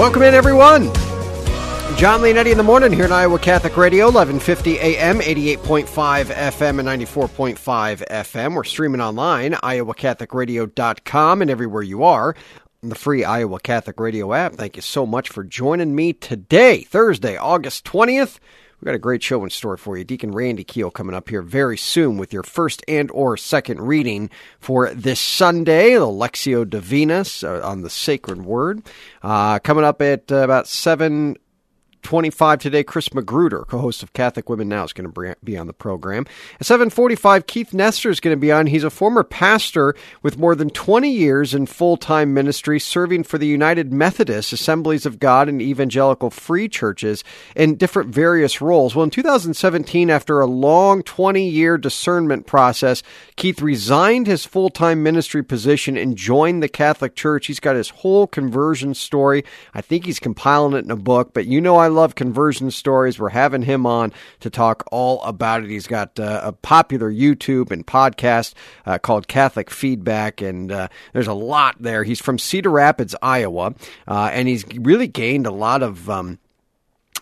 Welcome in, everyone. Jon Leonetti in the morning here in Iowa Catholic Radio, 1150 AM, 88.5 FM, and 94.5 FM. We're streaming online, iowacatholicradio.com, and everywhere you are on the free Iowa Catholic Radio app. Thank you so much for joining me today, Thursday, August 20th. We've got a great show in store for you. Deacon Randy Kiel coming up here very soon with your first and or second reading for this Sunday, the Lectio Divina uh, on the Sacred Word. Uh, coming up at uh, about 7 25 today, Chris Magruder, co-host of Catholic Women Now, is going to be on the program. At 7:45, Keith Nester is going to be on. He's a former pastor with more than 20 years in full-time ministry, serving for the United Methodist Assemblies of God and Evangelical Free Churches in different various roles. Well, in 2017, after a long 20-year discernment process, Keith resigned his full-time ministry position and joined the Catholic Church. He's got his whole conversion story. I think he's compiling it in a book, but you know I love conversion stories. We're having him on to talk all about it. He's got uh, a popular YouTube and podcast uh, called Catholic Feedback, and uh, there's a lot there. He's from Cedar Rapids, Iowa, uh, and he's really gained a lot of. Um,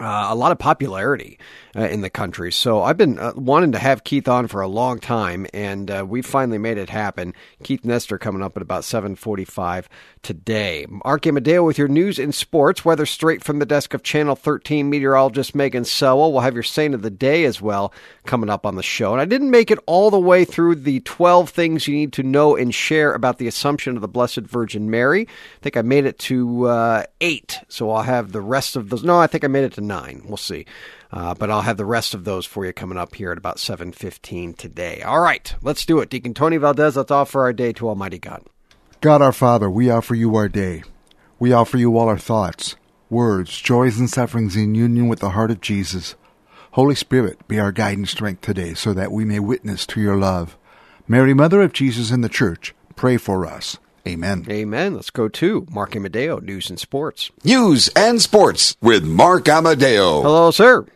uh, a lot of popularity uh, in the country. So I've been uh, wanting to have Keith on for a long time, and uh, we finally made it happen. Keith Nester coming up at about 7:45 today. Mark Amadeo with your news and sports. Weather straight from the desk of Channel 13 meteorologist Megan Sewell. We'll have your saint of the day as well coming up on the show. And I didn't make it all the way through the 12 things you need to know and share about the Assumption of the Blessed Virgin Mary. I think I made it to uh, eight, so I'll have the rest of those. No, I think I made it to nine. We'll see. Uh, but I'll have the rest of those for you coming up here at about 7.15 today. All right, let's do it. Deacon Tony Valdez, let's offer our day to Almighty God. God our Father, we offer you our day. We offer you all our thoughts, words, joys, and sufferings in union with the heart of Jesus. Holy Spirit, be our guide and strength today so that we may witness to your love. Mary, Mother of Jesus and the Church, pray for us. Amen. Amen. Let's go to Mark Amadeo, News and Sports. News and Sports with Mark Amadeo. Hello, sir.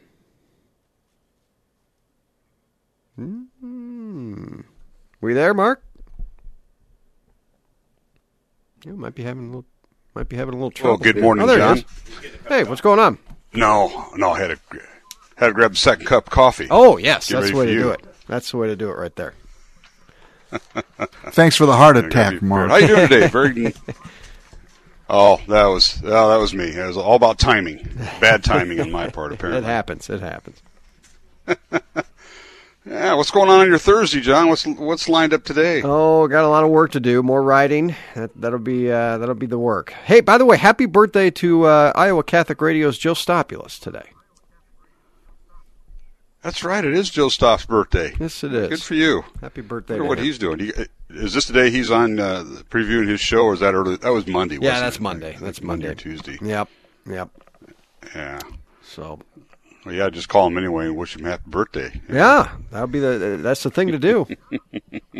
Mm-hmm. We there, Mark? You might be having a little, might be having a little trouble. Well, good here. morning, oh, John. Hey, what's going on? No, no, I had to had to grab the second cup of coffee. Oh, yes, Get that's the way to you. do it. That's the way to do it right there. Thanks for the heart attack, Mark. prepared. How you doing today? Very. oh, that was oh, that was me. It was all about timing. Bad timing on my part, apparently. It happens. It happens. Yeah, what's going on on your Thursday, John? What's what's lined up today? Oh, got a lot of work to do. More writing. That, that'll be uh, that'll be the work. Hey, by the way, happy birthday to uh, Iowa Catholic Radio's Joe Stopulus today. That's right. It is Joe Stoff's birthday. Yes, it is. Good for you. Happy birthday! I wonder to what him. he's doing. He, is this the day he's on uh, previewing his show, or is that early? That was Monday. Yeah, that's it? Monday. That's Monday Monday. Tuesday. Yep. Yep. Yeah. So Well, yeah, just call him anyway and wish him happy birthday. yeah, that'll be the that's the thing to do.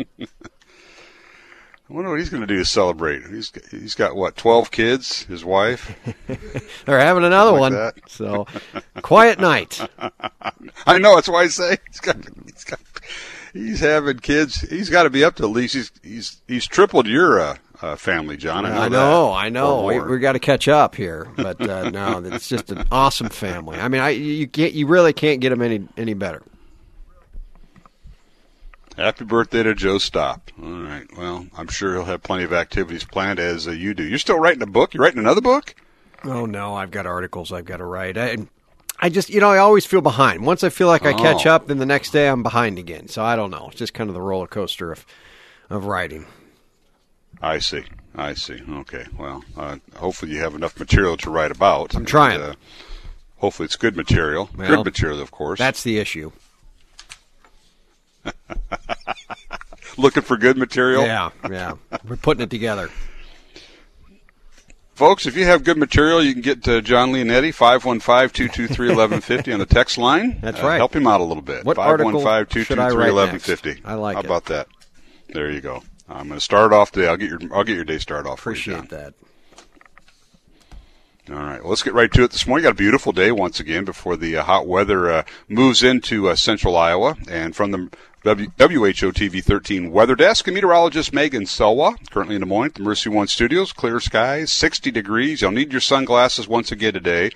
I wonder what he's going to do to celebrate. He's he's got what twelve kids, his wife. They're having another Like one. that. So quiet night. I know that's why I say he's got he's got he's having kids. He's got to be up to at least he's he's he's tripled your uh, uh, family, John. I know. I know. I know. We, we got to catch up here, but uh, no, it's just an awesome family. I mean, I you can't, you really can't get them any any better. Happy birthday to Joe Stop. All right. Well, I'm sure he'll have plenty of activities planned as uh, you do. You're still writing a book. You're writing another book. Oh no, I've got articles I've got to write. I, I just, you know, I always feel behind. Once I feel like I catch Oh. up, then the next day I'm behind again. So I don't know. It's just kind of the roller coaster of of writing. I see. I see. Okay. Well, uh, hopefully you have enough material to write about. I'm trying. And, uh, hopefully it's good material. Well, good material, of course. That's the issue. Looking for good material. Yeah, yeah. We're putting it together. Folks, if you have good material, you can get to Jon Leonetti, 515-223-1150 on the text line. That's Uh, right. help him out a little bit. What article should I write 515-223-1150. next? I like How it. about that? There you go. I'm going to start off today. I'll get your I'll get your day started off. for you, Appreciate that. All right, well, let's get right to it this morning. Got a beautiful day once again before the uh, hot weather uh, moves into uh, central Iowa. And from the w- WHO TV 13 weather desk, and meteorologist Megan Selwa, currently in Des Moines the Mercy One Studios. Clear skies, 60 degrees. You'll need your sunglasses once again today,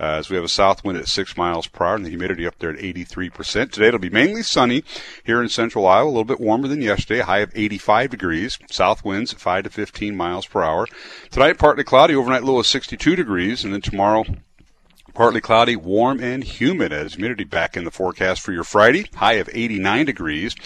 uh, as we have a south wind at 6 miles per hour and the humidity up there at 83%. Today it'll be mainly sunny here in central Iowa, a little bit warmer than yesterday, high of 85 degrees. South winds at 5 to 15 miles per hour. Tonight, partly cloudy, overnight low of 62 degrees, and then tomorrow, Partly cloudy, warm and humid as humidity back in the forecast for your Friday. High of 89 degrees.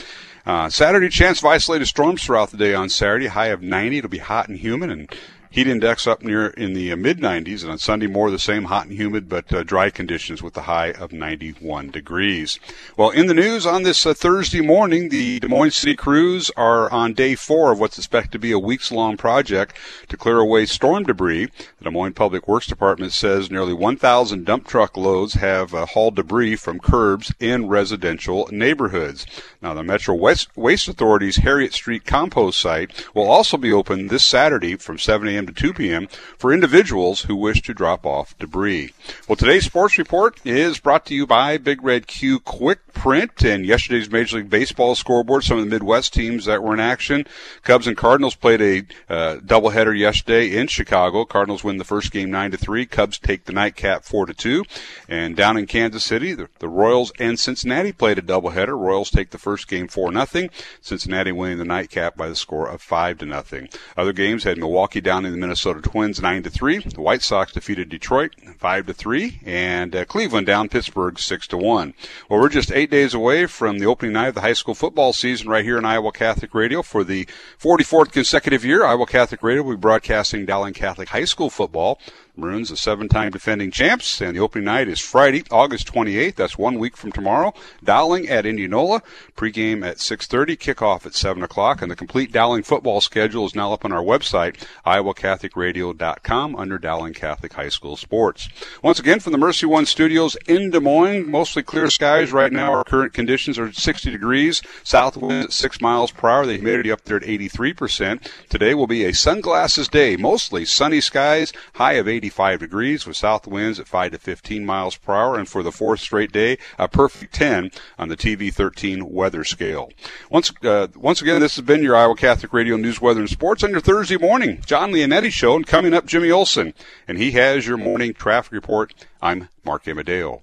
Uh, Saturday, chance of isolated storms throughout the day on Saturday. High of 90. It'll be hot and humid and heat index up near in the uh, mid 90s. And on Sunday, more the same hot and humid, but uh, dry conditions with a high of 91 degrees. Well, in the news on this uh, Thursday morning, the Des Moines City crews are on day four of what's expected to be a weeks long project to clear away storm debris. The Des Moines Public Works Department says nearly 1,000 dump truck loads have uh, hauled debris from curbs in residential neighborhoods. Now, the Metro West Waste Authority's Harriet Street compost site will also be open this Saturday from 7 a.m. to 2 p.m. for individuals who wish to drop off debris. Well, today's sports report is brought to you by Big Red Q Quick Print and yesterday's Major League Baseball scoreboard. Some of the Midwest teams that were in action. Cubs and Cardinals played a uh, doubleheader yesterday in Chicago. Cardinals win the first game nine to three. Cubs take the nightcap four to two. And down in Kansas City, the, the Royals and Cincinnati played a doubleheader. Royals take the first game four nothing. Cincinnati winning the nightcap by the score of five to nothing. Other games had Milwaukee down in the Minnesota Twins nine to three. The White Sox defeated Detroit five to three, and uh, Cleveland down Pittsburgh six to one. Well, we're just eight days away from the opening night of the high school football season right here in Iowa Catholic Radio for the 44th consecutive year. Iowa Catholic Radio will be broadcasting Dowling Catholic High School football. Maroons, the seven-time defending champs, and the opening night is Friday, August 28th. That's one week from tomorrow. Dowling at Indianola. Pregame at 6:30, kickoff at 7 o'clock, and the complete Dowling football schedule is now up on our website, iowacatholicradio.com, under Dowling Catholic High School Sports. Once again, from the Mercy One Studios in Des Moines, mostly clear skies right now. Our current conditions are 60 degrees, south winds at 6 miles per hour. The humidity up there at 83%. Today will be a sunglasses day, mostly sunny skies, high of 85 degrees with south winds at 5 to 15 miles per hour. And for the fourth straight day, a perfect 10 on the TV 13 weather scale. Once, uh, once again, this has been your Iowa Catholic Radio News, Weather, and Sports on your Thursday morning. Jon Leonetti Show, and coming up, Jimmy Olson. And he has your morning traffic report. I'm Mark Amadeo.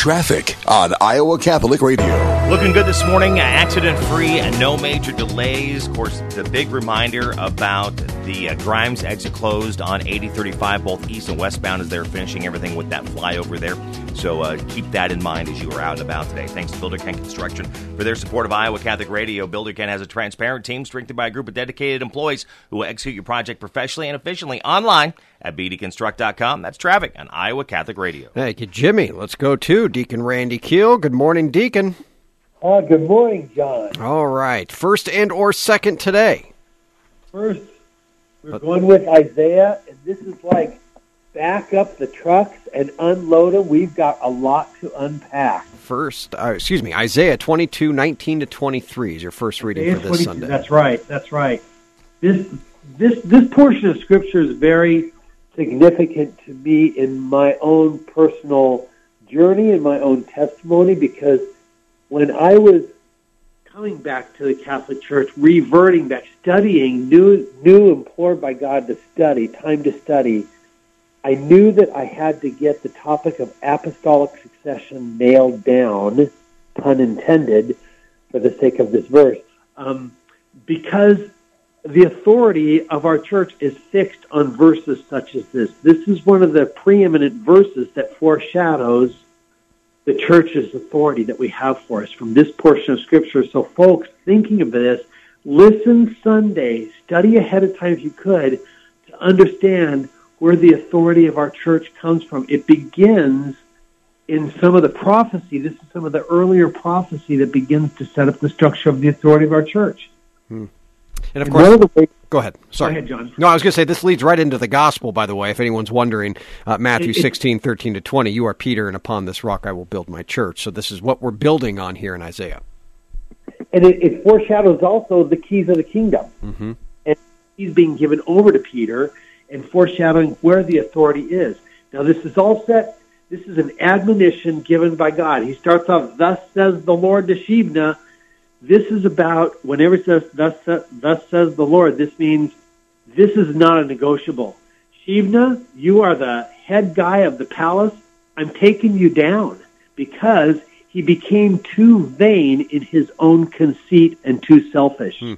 Traffic on Iowa Catholic Radio. Looking good this morning, accident free and no major delays. Of course, the big reminder about the uh, Grimes exit closed on 8035, both east and westbound, as they're finishing everything with that flyover there. So uh, keep that in mind as you are out and about today. Thanks to Builder Ken Construction for their support of Iowa Catholic Radio. Builder Ken has a transparent team strengthened by a group of dedicated employees who will execute your project professionally and efficiently online at bdconstruct.com. That's traffic on Iowa Catholic Radio. Thank you, Jimmy. Let's go to Deacon Randy Kiel. Good morning, Deacon. Uh, good morning, John. All right. First and or second today. First, we're going with Isaiah, and this is like back up the trucks and unload them. We've got a lot to unpack. First, uh, excuse me, Isaiah 22, 19 to 23 is your first reading Isaiah for this Sunday. That's right. That's right. This this this portion of Scripture is very significant to me in my own personal journey and my own testimony because when I was coming back to the Catholic Church, reverting back, studying, new, new implored by God to study, time to study, I knew that I had to get the topic of apostolic succession nailed down, pun intended, for the sake of this verse, um, because the authority of our church is fixed on verses such as this. This is one of the preeminent verses that foreshadows the church's authority that we have for us from this portion of Scripture. So, folks, thinking of this, listen Sunday, study ahead of time if you could to understand where the authority of our church comes from. It begins in some of the prophecy. This is some of the earlier prophecy that begins to set up the structure of the authority of our church. Hmm. And of course, one of the ways, go ahead. Sorry. Go ahead, John. No, I was going to say this leads right into the gospel. By the way, if anyone's wondering, uh, Matthew It- it- 16, 13 to twenty. You are Peter, and upon this rock I will build my church. So this is what we're building on here in Isaiah. and it, it foreshadows also the keys of the kingdom. Mm-hmm. And he's being given over to Peter and foreshadowing where the authority is. Now, this is all set. This is an admonition given by God. He starts off, "Thus says the Lord to Shebna." This is about whenever it says "Thus, thus says the Lord." This means this is not a negotiable. Shebna, you are the head guy of the palace. I'm taking you down because he became too vain in his own conceit and too selfish. Hmm.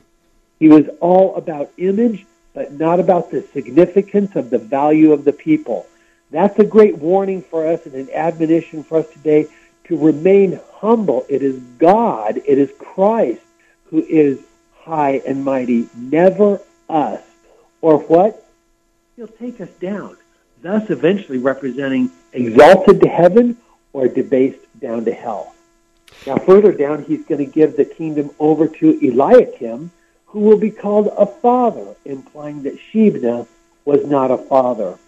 He was all about image, but not about the significance of the value of the people. That's a great warning for us and an admonition for us today to remain humble. It is God, it is Christ who is high and mighty, never us. Or what? He'll take us down, thus eventually representing exalted to heaven or debased down to hell. Now, further down, he's going to give the kingdom over to Eliakim, who will be called a father, implying that Shebna was not a father.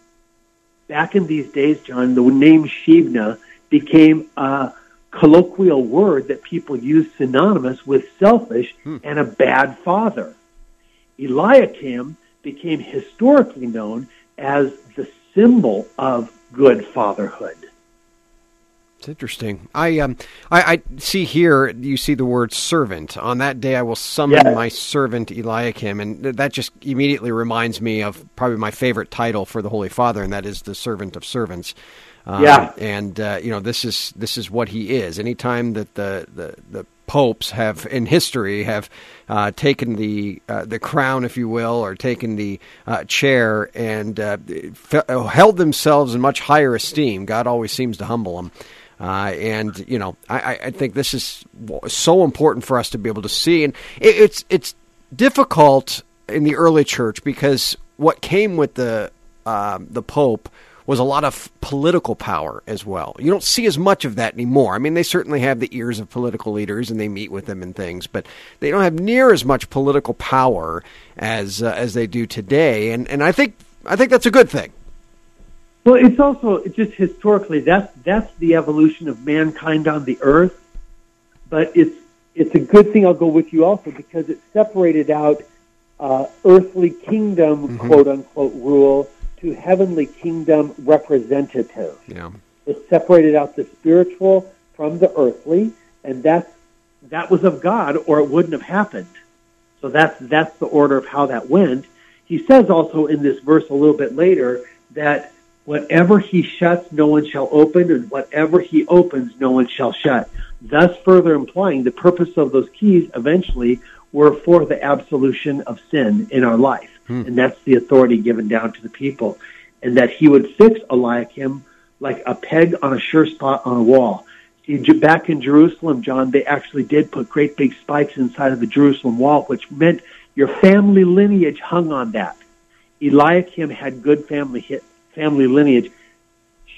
Back in these days, John, the name Shebna became a colloquial word that people used synonymous with selfish and a bad father. Eliakim became historically known as the symbol of good fatherhood. It's interesting. I um I, I see here you see the word servant. On that day I will summon Yes. my servant Eliakim, and that just immediately reminds me of probably my favorite title for the Holy Father, and that is the servant of servants. Um, Yeah. and uh, you know this is this is what he is. Anytime that the the, the popes have in history have uh, taken the uh, the crown, if you will, or taken the uh, chair and uh, fe- held themselves in much higher esteem, God always seems to humble them. Uh, and you know, I, I- I think this is so important for us to be able to see, and it, it's it's difficult in the early church because what came with the um, the Pope was a lot of political power as well. You don't see as much of that anymore. I mean, they certainly have the ears of political leaders and they meet with them and things, but they don't have near as much political power as uh, as they do today. And and I think I think that's a good thing. Well, it's also it's just historically that's that's the evolution of mankind on the earth. But it's it's a good thing. I'll go with you also because it separated out uh, earthly kingdom quote unquote rule to heavenly kingdom representative. Yeah. It separated out the spiritual from the earthly, and that's that was of God, or it wouldn't have happened. So that's that's the order of how that went. He says also in this verse a little bit later that whatever he shuts, no one shall open, and whatever he opens, no one shall shut. Thus, further implying the purpose of those keys eventually were for the absolution of sin in our life, Hmm. and that's the authority given down to the people, and that he would fix Eliakim like a peg on a sure spot on a wall. Back in Jerusalem, John, they actually did put great big spikes inside of the Jerusalem wall, which meant your family lineage hung on that. Eliakim had good family hit, family lineage.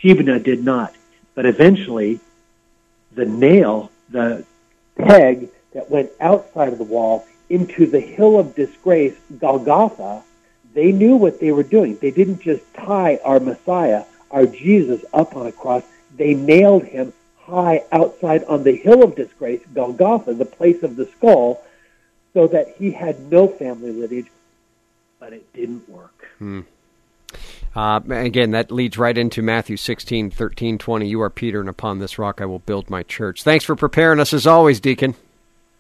Shebna did not. But eventually, the nail, the peg that went outside of the wall into the hill of disgrace, Golgotha, they knew what they were doing. They didn't just tie our Messiah, our Jesus, up on a cross. They nailed him high outside on the hill of disgrace, Golgotha, the place of the skull, so that he had no family lineage. But it didn't work. Uh, again, that leads right into Matthew 16, 13, 20. You are Peter, and upon this rock I will build my church. Thanks for preparing us as always, Deacon.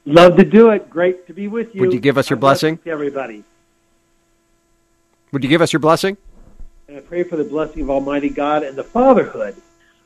Love to do it. Great to be with you. Would you give us your blessing? to everybody? Would you give us your blessing? And I pray for the blessing of Almighty God and the fatherhood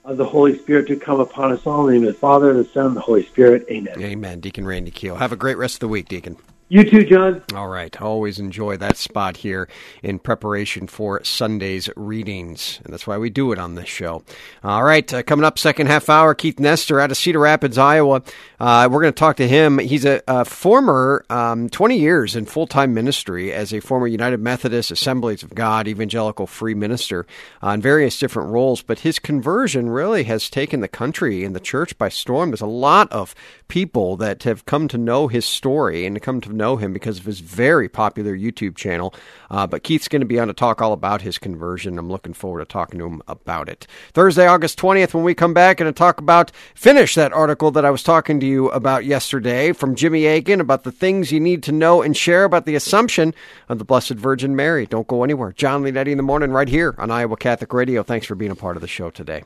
of the Holy Spirit to come upon us all. In the name of the Father, and the Son, and the Holy Spirit. Amen. Amen. Deacon Randy Kiel. Have a great rest of the week, Deacon. You too, John. All right. Always enjoy that spot here in preparation for Sunday's readings. And that's why we do it on this show. All right. Uh, coming up, second half hour, Keith Nester out of Cedar Rapids, Iowa. Uh, we're going to talk to him. He's a, a former um, 20 years in full time ministry as a former United Methodist Assemblies of God evangelical free minister on various different roles. But his conversion really has taken the country and the church by storm. There's a lot of people that have come to know his story and come to know him because of his very popular YouTube channel. Uh, but Keith's going to be on to talk all about his conversion. I'm looking forward to talking to him about it. Thursday, August 20th, when we come back and talk about, finish that article that I was talking to you about yesterday from Jimmy Akin about the things you need to know and share about the Assumption of the Blessed Virgin Mary. Don't go anywhere. Jon Leonetti in the morning right here on Iowa Catholic Radio. Thanks for being a part of the show today.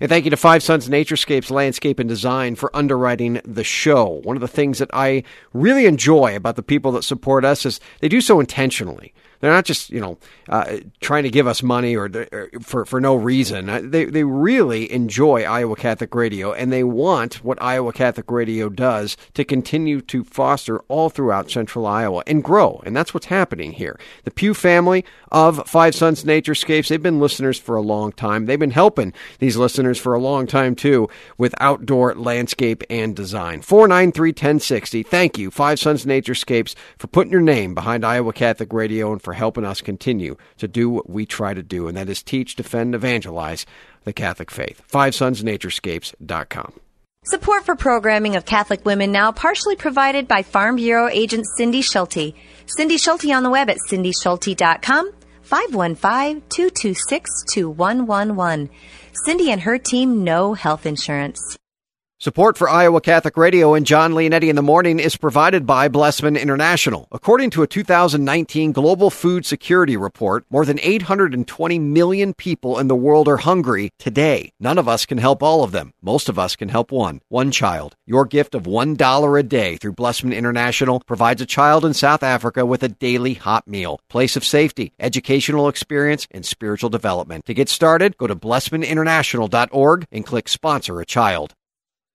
And thank you to Five Sons Naturescapes Landscape and Design for underwriting the show. One of the things that I really enjoy about the people that support us is they do so intentionally. They're not just you know uh, trying to give us money or, or, for for no reason. Uh, they they really enjoy Iowa Catholic Radio and they want what Iowa Catholic Radio does to continue to foster all throughout Central Iowa and grow. And that's what's happening here. The Pew family of Five Sons Naturescapes they've been listeners for a long time. They've been helping these listeners for a long time too with outdoor landscape and design. Four nine three ten sixty. Thank you, Five Sons Naturescapes, for putting your name behind Iowa Catholic Radio and for for helping us continue to do what we try to do, and that is teach, defend, evangelize the Catholic faith. FiveSonsNaturescapes.com. Support for programming of Catholic women now partially provided by Farm Bureau agent Cindy Schulte. Cindy Schulte on the web at cindyschulte.com, 515-226-2111. Cindy and her team know health insurance. Support for Iowa Catholic Radio and John Leonetti in the morning is provided by Blessman International. According to a 2019 Global Food Security Report, more than 820 million people in the world are hungry today. None of us can help all of them. Most of us can help one, one child. Your gift of $1 a day through Blessman International provides a child in South Africa with a daily hot meal, place of safety, educational experience, and spiritual development. To get started, go to blessmaninternational.org and click sponsor a child.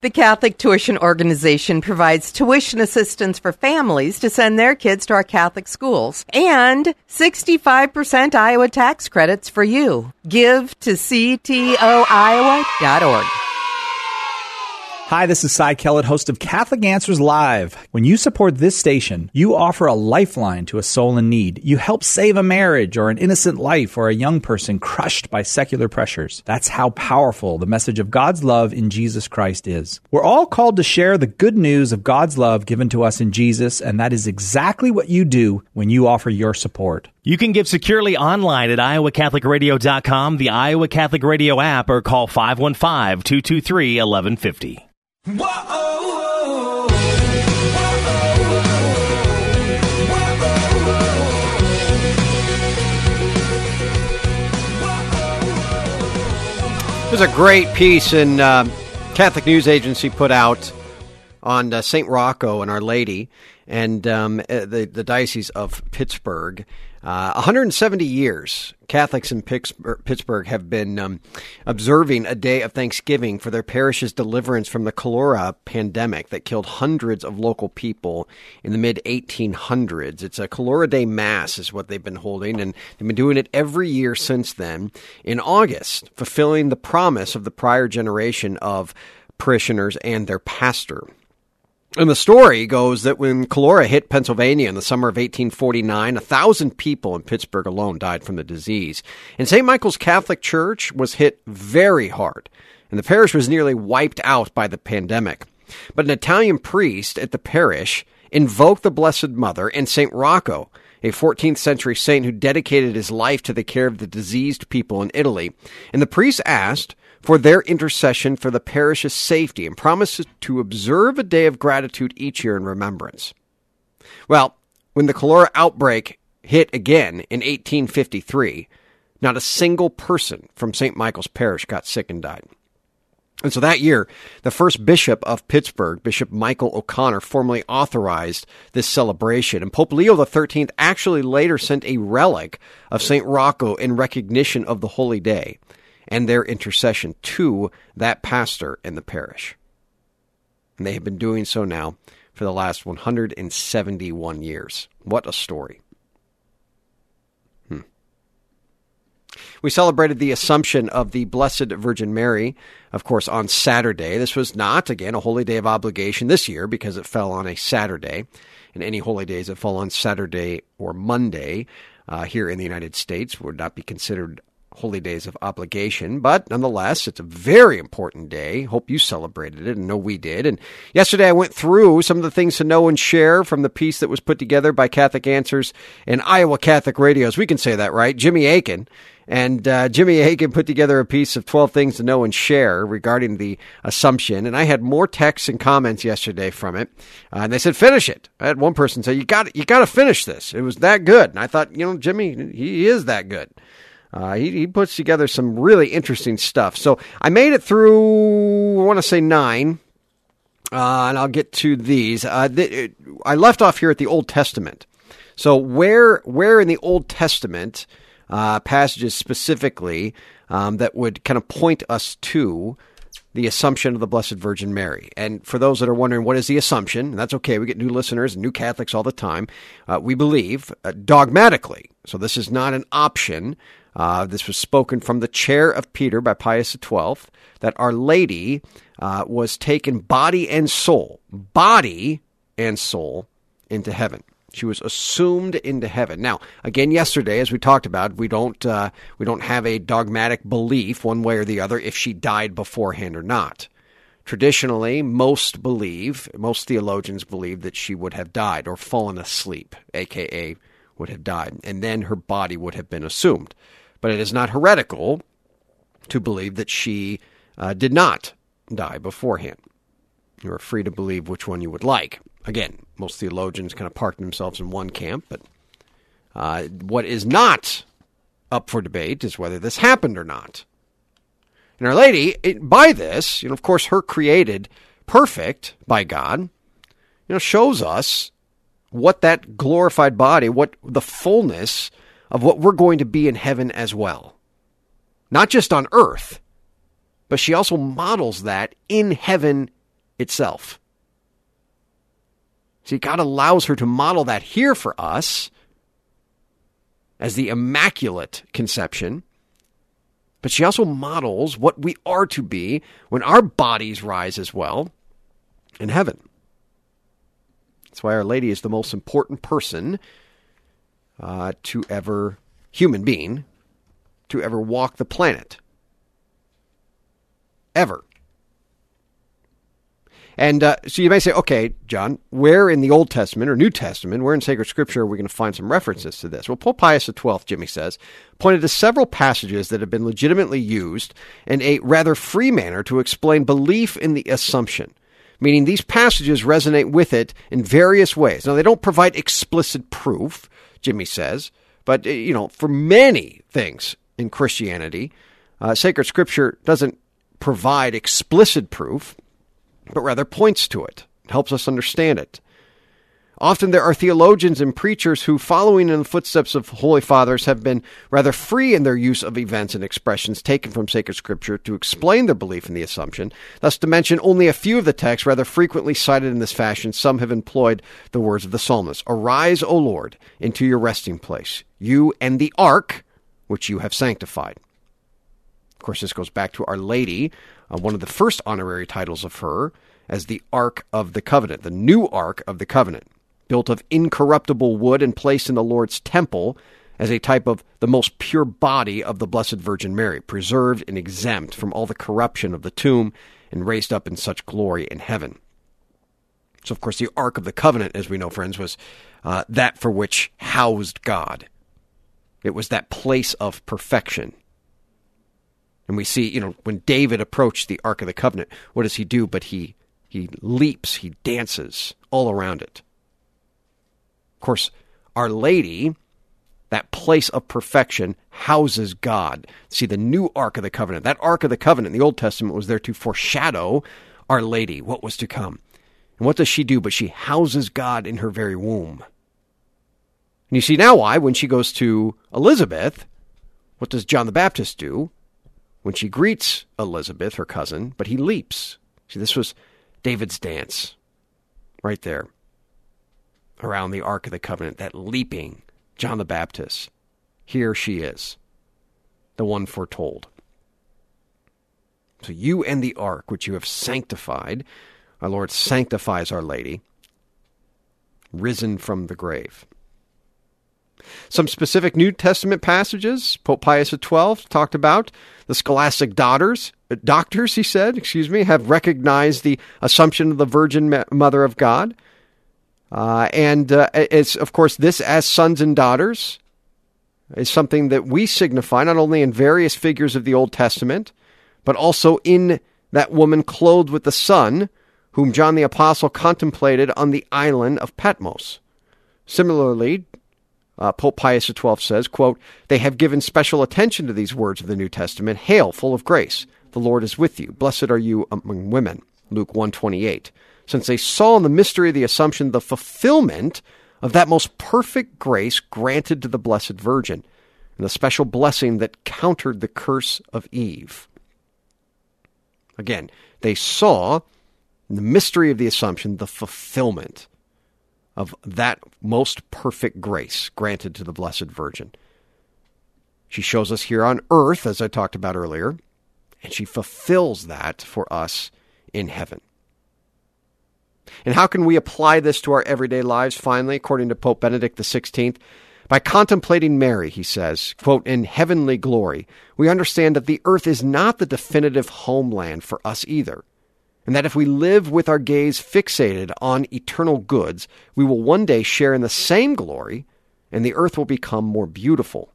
The Catholic Tuition Organization provides tuition assistance for families to send their kids to our Catholic schools and 65% Iowa tax credits for you. Give to ctoiowa.org. Hi, this is Cy Kellett, host of Catholic Answers Live. When you support this station, you offer a lifeline to a soul in need. You help save a marriage or an innocent life or a young person crushed by secular pressures. That's how powerful the message of God's love in Jesus Christ is. We're all called to share the good news of God's love given to us in Jesus, and that is exactly what you do when you offer your support. You can give securely online at iowacatholicradio.com, the Iowa Catholic Radio app, or call 515 223 1150. There's a great piece in uh, Catholic News Agency put out on uh, St. Rocco and Our Lady and um, uh, the, the Diocese of Pittsburgh. Uh, 170 years, Catholics in Pittsburgh have been um, observing a day of Thanksgiving for their parish's deliverance from the cholera pandemic that killed hundreds of local people in the mid 1800s. It's a Cholera Day Mass, is what they've been holding, and they've been doing it every year since then in August, fulfilling the promise of the prior generation of parishioners and their pastor. And the story goes that when cholera hit Pennsylvania in the summer of 1849, a thousand people in Pittsburgh alone died from the disease. And St. Michael's Catholic Church was hit very hard, and the parish was nearly wiped out by the pandemic. But an Italian priest at the parish invoked the Blessed Mother and St. Rocco, a 14th century saint who dedicated his life to the care of the diseased people in Italy. And the priest asked for their intercession for the parish's safety and promised to observe a day of gratitude each year in remembrance. Well, when the cholera outbreak hit again in 1853, not a single person from St. Michael's Parish got sick and died. And so that year, the first bishop of Pittsburgh, Bishop Michael O'Connor, formally authorized this celebration. And Pope Leo XIII actually later sent a relic of St. Rocco in recognition of the holy day and their intercession to that pastor in the parish. And they have been doing so now for the last 171 years. What a story. We celebrated the Assumption of the Blessed Virgin Mary, of course, on Saturday. This was not, again, a holy day of obligation this year because it fell on a Saturday. And any holy days that fall on Saturday or Monday uh, here in the United States would not be considered holy days of obligation, but nonetheless, it's a very important day. Hope you celebrated it, and know we did. And yesterday, I went through some of the things to know and share from the piece that was put together by Catholic Answers and Iowa Catholic Radios. We can say that, right? Jimmy Akin. and uh, Jimmy Akin put together a piece of 12 things to know and share regarding the Assumption. And I had more texts and comments yesterday from it. Uh, and they said, finish it. I had one person say, you got you got to finish this. It was that good. And I thought, you know, Jimmy, he is that good. Uh, he, he puts together some really interesting stuff. So I made it through, I want to say nine. Uh, and I'll get to these. Uh, th- I left off here at the Old Testament. So where where in the Old Testament uh, passages specifically um, that would kind of point us to the Assumption of the Blessed Virgin Mary. And for those that are wondering what is the Assumption, that's okay. We get new listeners and new Catholics all the time. Uh, we believe uh, dogmatically. So this is not an option. Uh, this was spoken from the chair of Peter by Pius XII that Our Lady uh, was taken body and soul, body and soul into heaven. She was assumed into heaven. Now, again, yesterday, as we talked about, we don't uh, we don't have a dogmatic belief one way or the other if she died beforehand or not. Traditionally, most believe, most theologians believe that she would have died or fallen asleep, aka would have died, and then her body would have been assumed. But it is not heretical to believe that she uh, did not die beforehand. You are free to believe which one you would like. Again, most theologians kind of park themselves in one camp, but uh, what is not up for debate is whether this happened or not. And Our Lady, it, by this, you know, of course, her created perfect by God, you know, shows us what that glorified body, what the fullness of what we're going to be in heaven as well. Not just on earth, but she also models that in heaven itself. See, God allows her to model that here for us as the immaculate conception. But she also models what we are to be when our bodies rise as well in heaven. That's why Our Lady is the most important person uh, to ever, human being, to ever walk the planet. Ever. And uh, so you may say, okay, John, where in the Old Testament or New Testament, where in sacred scripture are we going to find some references to this? Well, Pope Pius XII, Jimmy says, pointed to several passages that have been legitimately used in a rather free manner to explain belief in the Assumption, meaning these passages resonate with it in various ways. Now, they don't provide explicit proof, Jimmy says, but, uh, you know, for many things in Christianity, uh, sacred scripture doesn't provide explicit proof but rather points to it, helps us understand it. Often there are theologians and preachers who, following in the footsteps of Holy Fathers, have been rather free in their use of events and expressions taken from sacred scripture to explain their belief in the Assumption. Thus, to mention only a few of the texts rather frequently cited in this fashion, some have employed the words of the psalmist Arise, O Lord, into your resting place, you and the ark which you have sanctified. Of course, this goes back to Our Lady, uh, one of the first honorary titles of her as the Ark of the Covenant, the new Ark of the Covenant, built of incorruptible wood and placed in the Lord's temple as a type of the most pure body of the Blessed Virgin Mary, preserved and exempt from all the corruption of the tomb and raised up in such glory in heaven. So, of course, the Ark of the Covenant, as we know, friends, was uh, that for which housed God. It was that place of perfection. And we see, you know, when David approached the Ark of the Covenant, what does he do? But he he leaps, he dances all around it. Of course, Our Lady, that place of perfection, houses God. See, the new Ark of the Covenant, that Ark of the Covenant in the Old Testament was there to foreshadow Our Lady, what was to come. And what does she do? But she houses God in her very womb. And you see now why, when she goes to Elizabeth, what does John the Baptist do? When she greets Elizabeth, her cousin, but he leaps. See, this was David's dance right there around the Ark of the Covenant, that leaping John the Baptist. Here she is, the one foretold. So you and the ark, which you have sanctified, our Lord sanctifies Our Lady, risen from the grave. Some specific New Testament passages, Pope Pius XII talked about the scholastic daughters, uh, doctors, he said, excuse me, have recognized the assumption of the Virgin Mother of God. Uh, and uh, it's, of course, this as sons and daughters is something that we signify not only in various figures of the Old Testament, but also in that woman clothed with the sun, whom John the Apostle contemplated on the island of Patmos. Similarly, uh, Pope Pius XII says, quote, They have given special attention to these words of the New Testament. Hail, full of grace. The Lord is with you. Blessed are you among women. Luke 128. Since they saw in the mystery of the Assumption the fulfillment of that most perfect grace granted to the Blessed Virgin, and the special blessing that countered the curse of Eve. Again, they saw in the mystery of the Assumption, the fulfillment of that most perfect grace granted to the Blessed Virgin. She shows us here on earth, as I talked about earlier, and she fulfills that for us in heaven. And how can we apply this to our everyday lives? Finally, according to Pope Benedict XVI, by contemplating Mary, he says, quote, in heavenly glory, we understand that the earth is not the definitive homeland for us either and that if we live with our gaze fixated on eternal goods, we will one day share in the same glory, and the earth will become more beautiful.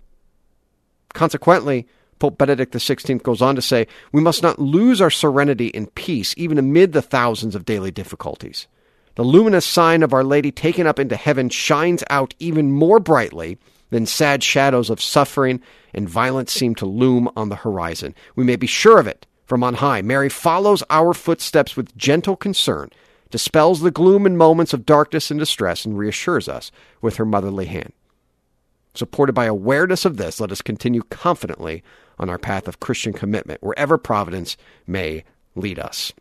Consequently, Pope Benedict XVI goes on to say, we must not lose our serenity and peace even amid the thousands of daily difficulties. The luminous sign of Our Lady taken up into heaven shines out even more brightly than sad shadows of suffering and violence seem to loom on the horizon. We may be sure of it from on high. Mary follows our footsteps with gentle concern, dispels the gloom and moments of darkness and distress, and reassures us with her motherly hand. Supported by awareness of this, let us continue confidently on our path of Christian commitment, wherever providence may lead us.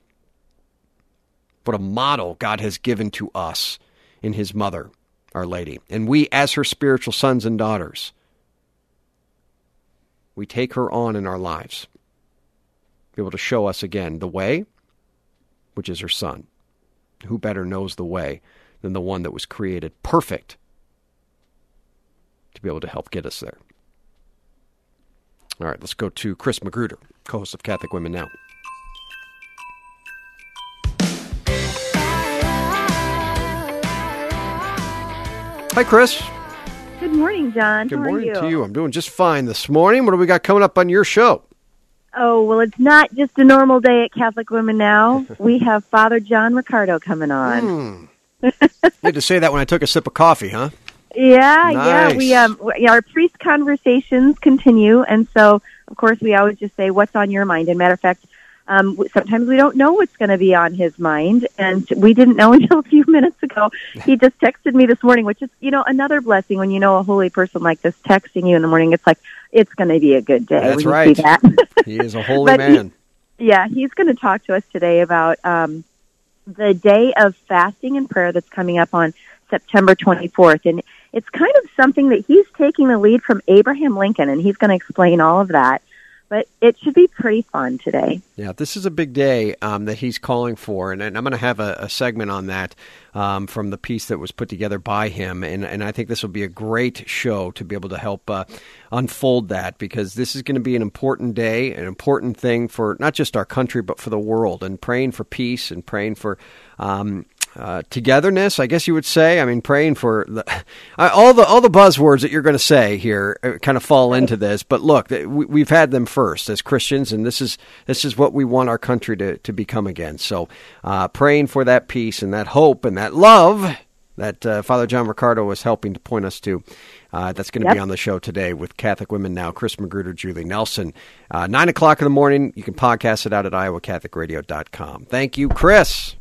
What a model God has given to us in His mother, Our Lady. And we, as her spiritual sons and daughters, we take her on in our lives be able to show us again the way, which is her son. Who better knows the way than the one that was created perfect to be able to help get us there? All right, let's go to Chris Magruder, co host of Catholic Women Now. Hi, Chris. Good morning, John. Good How morning you? to you. I'm doing just fine this morning. What do we got coming up on your show? Oh, well, it's not just a normal day at Catholic Women Now. we have Father John Riccardo coming on. Hmm. you had to say that when I took a sip of coffee, huh? Yeah, yeah. We um, we- our priest conversations continue, and so of course we always just say, "What's on your mind?" And matter of fact, um, sometimes we don't know what's going to be on his mind, and we didn't know until a few minutes ago. He just texted me this morning, which is you know another blessing when you know a holy person like this texting you in the morning. It's like it's going to be a good day. That's right. That. He is a holy But he- man. Yeah, he's going to talk to us today about um, the day of fasting and prayer that's coming up on September 24th. And it's kind of something that he's taking the lead from Abraham Lincoln, and he's going to explain all of that. but it should be pretty fun today. Yeah, this is a big day um, that he's calling for, and, and I'm going to have a, a, segment on that um, from the piece that was put together by him, and, and I think this will be a great show to be able to help uh, unfold that because this is going to be an important day, an important thing for not just our country but for the world, and praying for peace and praying for um, uh, togetherness, I guess you would say. I mean, praying for the, uh, all the all the buzzwords that you're going to say here uh, kind of fall into this. But look, we, have had them first as Christians, and this is this is what we want our country to to become again. So, uh, praying for that peace and that hope and that love that uh, Father John Riccardo was helping to point us to. Uh, that's going to yep. be on the show today with Catholic Women Now, Chris Magruder, Julie Nelson. Uh, 9 o'clock in the morning. You can podcast it out at iowacatholicradio.com. Thank you, Chris.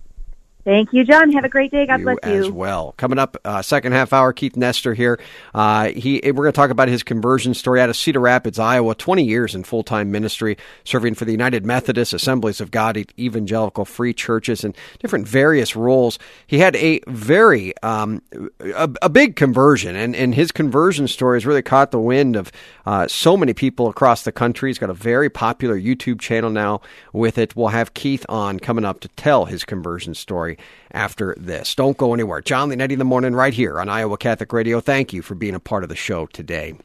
Thank you, Jon. Have a great day. God you bless you. As well. Coming up, uh, second half hour, Keith Nester here. Uh, he, we're going to talk about his conversion story out of Cedar Rapids, Iowa. 20 years in full time ministry, serving for the United Methodist Assemblies of God, evangelical free churches, and different various roles. He had a very, um, a, a, big conversion, and, and his conversion story has really caught the wind of uh, so many people across the country. He's got a very popular YouTube channel now with it. We'll have Keith on coming up to tell his conversion story after this. Don't go anywhere. Jon Leonetti in the morning right here on Iowa Catholic Radio. Thank you for being a part of the show today.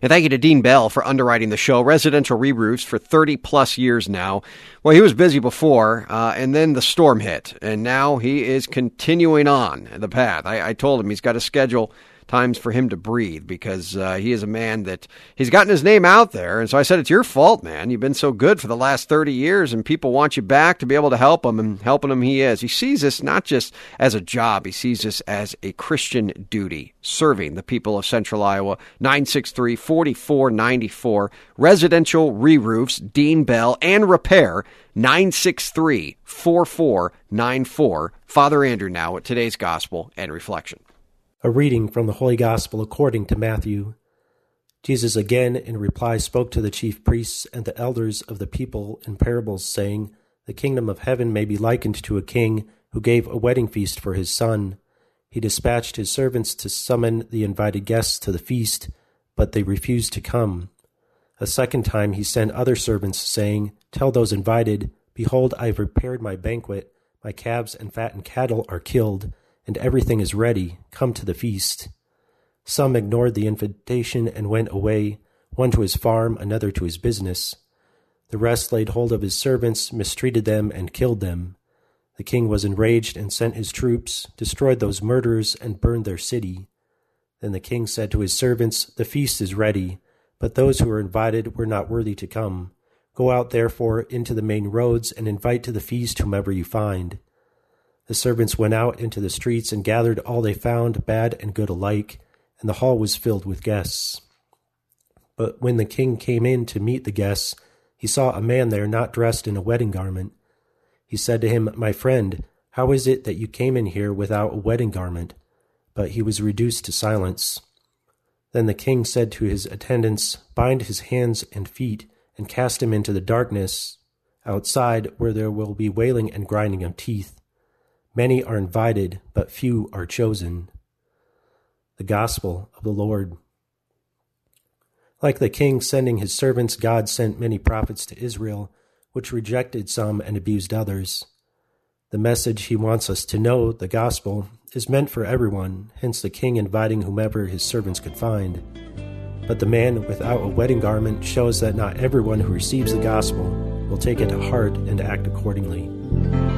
And thank you to Dean Bell for underwriting the show. Residential re-roofs for 30 plus years now. Well, he was busy before, uh, and then the storm hit, and now he is continuing on the path. I, I told him he's got a schedule times for him to breathe because uh, he is a man that he's gotten his name out there. And so I said, It's your fault, man. You've been so good for the last 30 years, and people want you back to be able to help him, and helping him he is. He sees this not just as a job, he sees this as a Christian duty, serving the people of Central Iowa. 963 4494, residential re roofs, Dean Bell, and repair. 963 4494. Father Andrew now at today's Gospel and Reflection. A reading from the Holy Gospel according to Matthew. Jesus again in reply spoke to the chief priests and the elders of the people in parables, saying, The kingdom of heaven may be likened to a king who gave a wedding feast for his son. He dispatched his servants to summon the invited guests to the feast, but they refused to come. A second time he sent other servants, saying, Tell those invited, Behold, I have prepared my banquet, my calves and fattened cattle are killed and everything is ready. Come to the feast. Some ignored the invitation and went away, one to his farm, another to his business. The rest laid hold of his servants, mistreated them, and killed them. The king was enraged and sent his troops, destroyed those murderers, and burned their city. Then the king said to his servants, The feast is ready, but those who were invited were not worthy to come. Go out, therefore, into the main roads, and invite to the feast whomever you find. The servants went out into the streets and gathered all they found, bad and good alike, and the hall was filled with guests. But when the king came in to meet the guests, he saw a man there not dressed in a wedding garment. He said to him, My friend, how is it that you came in here without a wedding garment? But he was reduced to silence. Then the king said to his attendants, Bind his hands and feet, and cast him into the darkness outside, where there will be wailing and grinding of teeth. Many are invited, but few are chosen. The Gospel of the Lord. Like the king sending his servants, God sent many prophets to Israel, which rejected some and abused others. The message he wants us to know, the gospel, is meant for everyone, hence the king inviting whomever his servants could find. But the man without a wedding garment shows that not everyone who receives the gospel will take it to heart and act accordingly.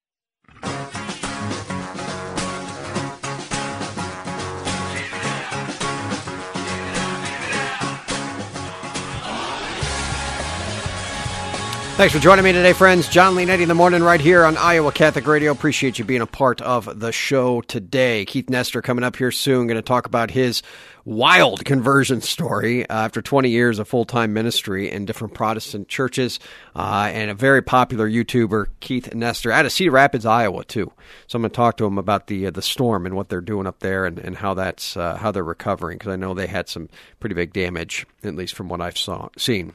Thanks for joining me today, friends. Jon Leonetti in the morning, right here on Iowa Catholic Radio. Appreciate you being a part of the show today. Keith Nester coming up here soon. Going to talk about his wild conversion story uh, after 20 years of full time ministry in different Protestant churches, uh, and a very popular YouTuber, Keith Nester, out of Cedar Rapids, Iowa, too. So I'm going to talk to him about the uh, the storm and what they're doing up there, and, and how that's uh, how they're recovering because I know they had some pretty big damage, at least from what I've saw seen.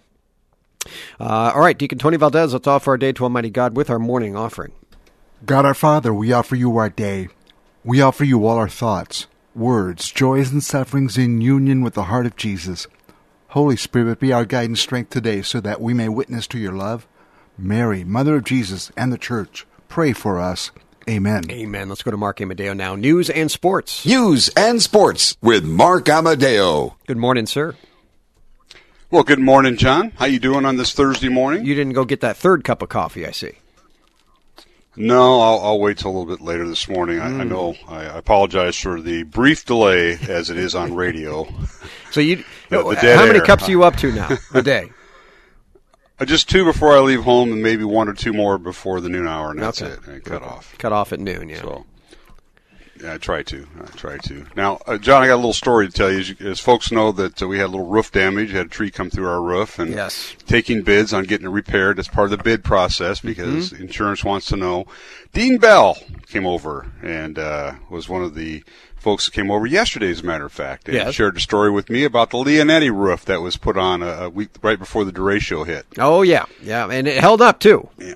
Uh, all right, Deacon Tony Valdez, let's offer our day to Almighty God with our morning offering. God our Father, we offer you our day. We offer you all our thoughts, words, joys, and sufferings in union with the heart of Jesus. Holy Spirit, be our guide and strength today so that we may witness to your love. Mary, Mother of Jesus, and the Church, pray for us. Amen. Amen. Let's go to Mark Amadeo now. News and sports. News and sports with Mark Amadeo. Good morning, sir. Well, good morning, Jon. How you doing on this Thursday morning? You didn't go get that third cup of coffee, I see. No, I'll, I'll wait till a little bit later this morning. I, I Mm. know. I, I apologize for the brief delay, as it is on radio. So you, The- the dead how many air. cups are you up to now a day? Uh, Just two before I leave home, and maybe one or two more before the noon hour, and that's Okay. it. And cut off. Cut off at noon, yeah. So, yeah, I try to. I try to. Now, uh, Jon, I got a little story to tell you. As, you- as folks know, that uh, we had a little roof damage. Had a tree come through our roof, and Yes. taking bids on getting it repaired. That's part of the bid process because Mm-hmm. insurance wants to know. Dean Bell came over and uh, was one of the folks that came over yesterday, as a matter of fact, and Yes. shared a story with me about the Leonetti roof that was put on a, a week right before the derecho hit. Oh yeah, yeah, and it held up too. Yeah,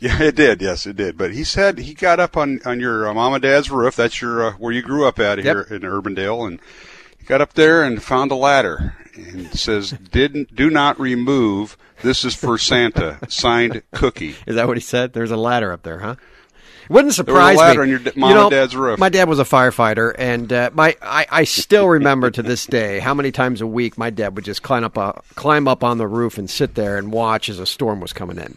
it did. Yes, it did. But he said he got up on on your uh, mom and dad's roof. That's your uh, where you grew up at here in Urbandale, and he got up there and found a ladder and says, "Didn't do not remove. This is for Santa." Signed, Cookie. Is that what he said? There's a ladder up there, huh? Wouldn't surprise There was a ladder me. on your d- You mom and dad's roof. My dad was a firefighter, and uh, my I, I still remember to this day how many times a week my dad would just climb up uh, climb up on the roof and sit there and watch as a storm was coming in.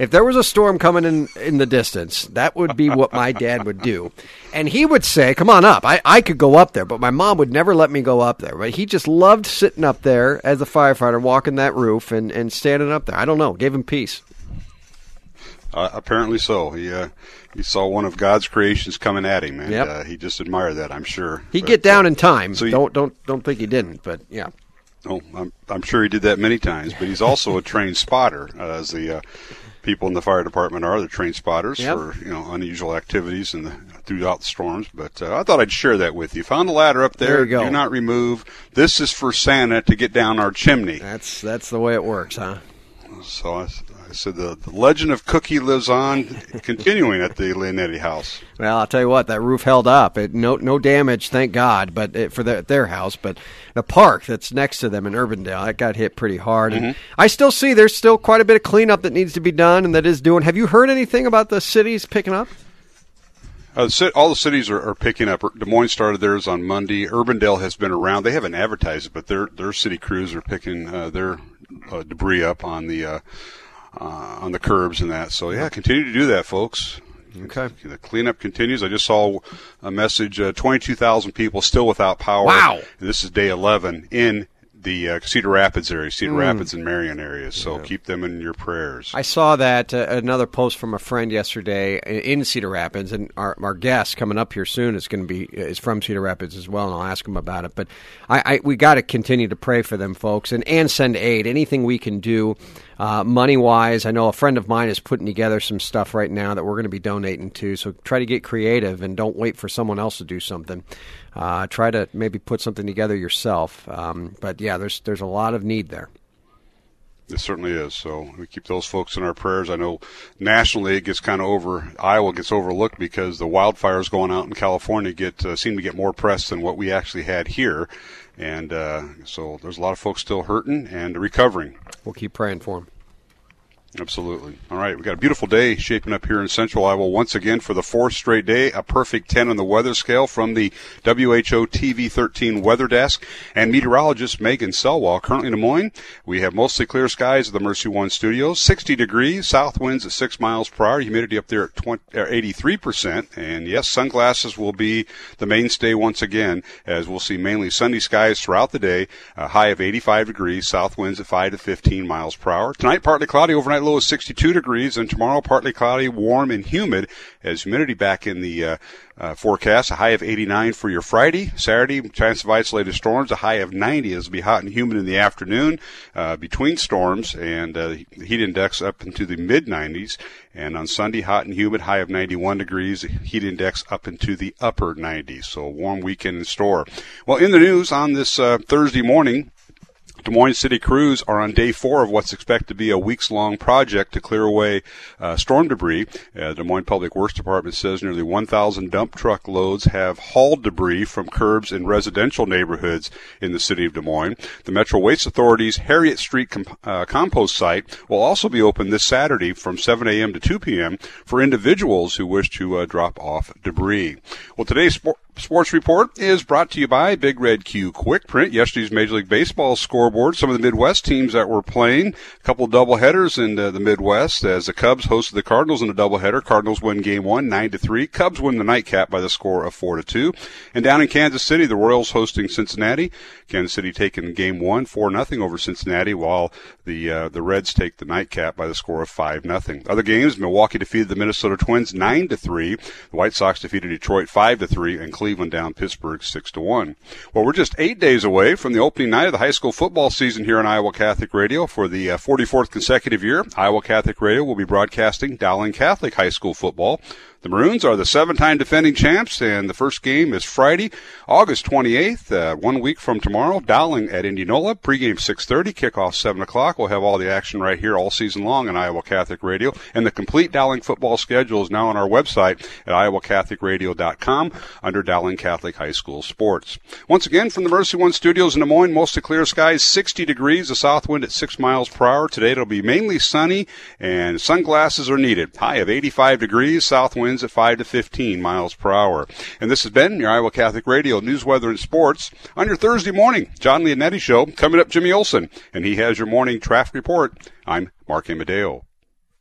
If there was a storm coming in in the distance, that would be what my dad would do. And he would say, Come on up. I, I could go up there, but my mom would never let me go up there. But he just loved sitting up there as a firefighter, walking that roof and, and standing up there. I don't know. Gave him peace. Uh, apparently so. He uh, he saw one of God's creations coming at him, and Yep. uh, he just admired that. I'm sure. He'd But, get down uh, in time. so he- don't don't don't think he didn't, but yeah. Oh, I'm, I'm sure he did that many times, but he's also a trained spotter, uh, as the uh, people in the fire department are. They're trained spotters Yep. for you know unusual activities and throughout the storms. But uh, I thought I'd share that with you. Found the ladder up there. There you go. Do not remove. This is for Santa to get down our chimney. That's that's the way it works, huh? So I, Said the, the legend of Cookie lives on, continuing at the Leonetti house. Well, I'll tell you what, that roof held up. It, no no damage, thank God, but it, for their, their house. But the park that's next to them in Urbandale, that got hit pretty hard. And Mhm. I still see there's still quite a bit of cleanup that needs to be done, and that is doing. Have you heard anything about the cities picking up? Uh, all the cities are, are picking up. Des Moines started theirs on Monday. Urbandale has been around. They haven't advertised it, but their their city crews are picking uh, their uh, debris up on the uh, on the curbs and that. So yeah, continue to do that, folks. Okay. The cleanup continues. I just saw a message: uh, twenty-two thousand people still without power. Wow. And this is day eleven in the uh, Cedar Rapids area, Cedar Mm. Rapids and Marion areas. So keep them in your prayers. I saw that uh, another post from a friend yesterday in Cedar Rapids, and our, our guest coming up here soon is going to be is from Cedar Rapids as well, and I'll ask him about it. But I, I we got to continue to pray for them folks, and and send aid, anything we can do, uh, money wise. I know a friend of mine is putting together some stuff right now that we're going to be donating to. So try to get creative and don't wait for someone else to do something. Uh, try to maybe put something together yourself. Um, but yeah, there's there's a lot of need there. It certainly is. So we keep those folks in our prayers. I know nationally it gets kind of over. Iowa gets overlooked because the wildfires going out in California get uh, seem to get more press than what we actually had here, and uh, so there's a lot of folks still hurting and recovering. We'll keep praying for them. Absolutely. All right, we've got a beautiful day shaping up here in central Iowa once again for the fourth straight day. A perfect 10 on the weather scale from the WHO TV 13 weather desk and meteorologist Megan Selwall. Currently in Des Moines, we have mostly clear skies at the Mercy One studios, 60 degrees, south winds at 6 miles per hour, humidity up there at 20, uh, 83%. And yes, sunglasses will be the mainstay once again as we'll see mainly sunny skies throughout the day, a high of 85 degrees, south winds at 5 to 15 miles per hour. Tonight, partly cloudy overnight low is 62 degrees, and tomorrow partly cloudy, warm and humid as humidity back in the uh, uh, forecast. A high of 89 for your Friday. Saturday, chance of isolated storms. A high of 90. It'll be hot and humid in the afternoon uh, between storms, and uh, heat index up into the mid 90s. And on Sunday, hot and humid, high of 91 degrees. Heat index up into the upper 90s. So warm weekend in store. Well, in the news on this uh, Thursday morning. Des Moines City crews are on day four of what's expected to be a weeks long project to clear away uh, storm debris. Uh, Des Moines Public Works Department says nearly 1,000 dump truck loads have hauled debris from curbs in residential neighborhoods in the city of Des Moines. The Metro Waste Authority's Harriet Street com- uh, compost site will also be open this Saturday from 7 a.m. to 2 p.m. for individuals who wish to uh, drop off debris. Well, today's sport Sports Report is brought to you by Big Red Q Quick Print. Yesterday's Major League Baseball scoreboard. Some of the Midwest teams that were playing. A couple of doubleheaders in uh, the Midwest as the Cubs hosted the Cardinals in a doubleheader. Cardinals win game one, nine to three. Cubs win the nightcap by the score of four to two. And down in Kansas City, the Royals hosting Cincinnati. Kansas City taking game one, four nothing over Cincinnati, while the uh, the Reds take the nightcap by the score of five nothing. Other games: Milwaukee defeated the Minnesota Twins nine to three. The White Sox defeated Detroit five to three, and Cleveland down Pittsburgh six to one. Well, we're just eight days away from the opening night of the high school football season here on Iowa Catholic Radio for the uh, 44th consecutive year. Iowa Catholic Radio will be broadcasting Dowling Catholic High School football. The Maroons are the seven-time defending champs, and the first game is Friday, August 28th, uh, one week from tomorrow. Dowling at Indianola. Pregame 6:30, kickoff 7 o'clock. We'll have all the action right here all season long on Iowa Catholic Radio, and the complete Dowling football schedule is now on our website at iowacatholicradio.com under Dowling Catholic High School Sports. Once again, from the Mercy One Studios in Des Moines, mostly clear skies, 60 degrees, a south wind at 6 miles per hour. Today it'll be mainly sunny, and sunglasses are needed. High of 85 degrees, south wind winds at 5 to 15 miles per hour. And this has been your Iowa Catholic Radio News, Weather, and Sports on your Thursday morning. Jon Leonetti Show. Coming up, Jimmy Olson, and he has your morning traffic report. I'm Mark Amadeo.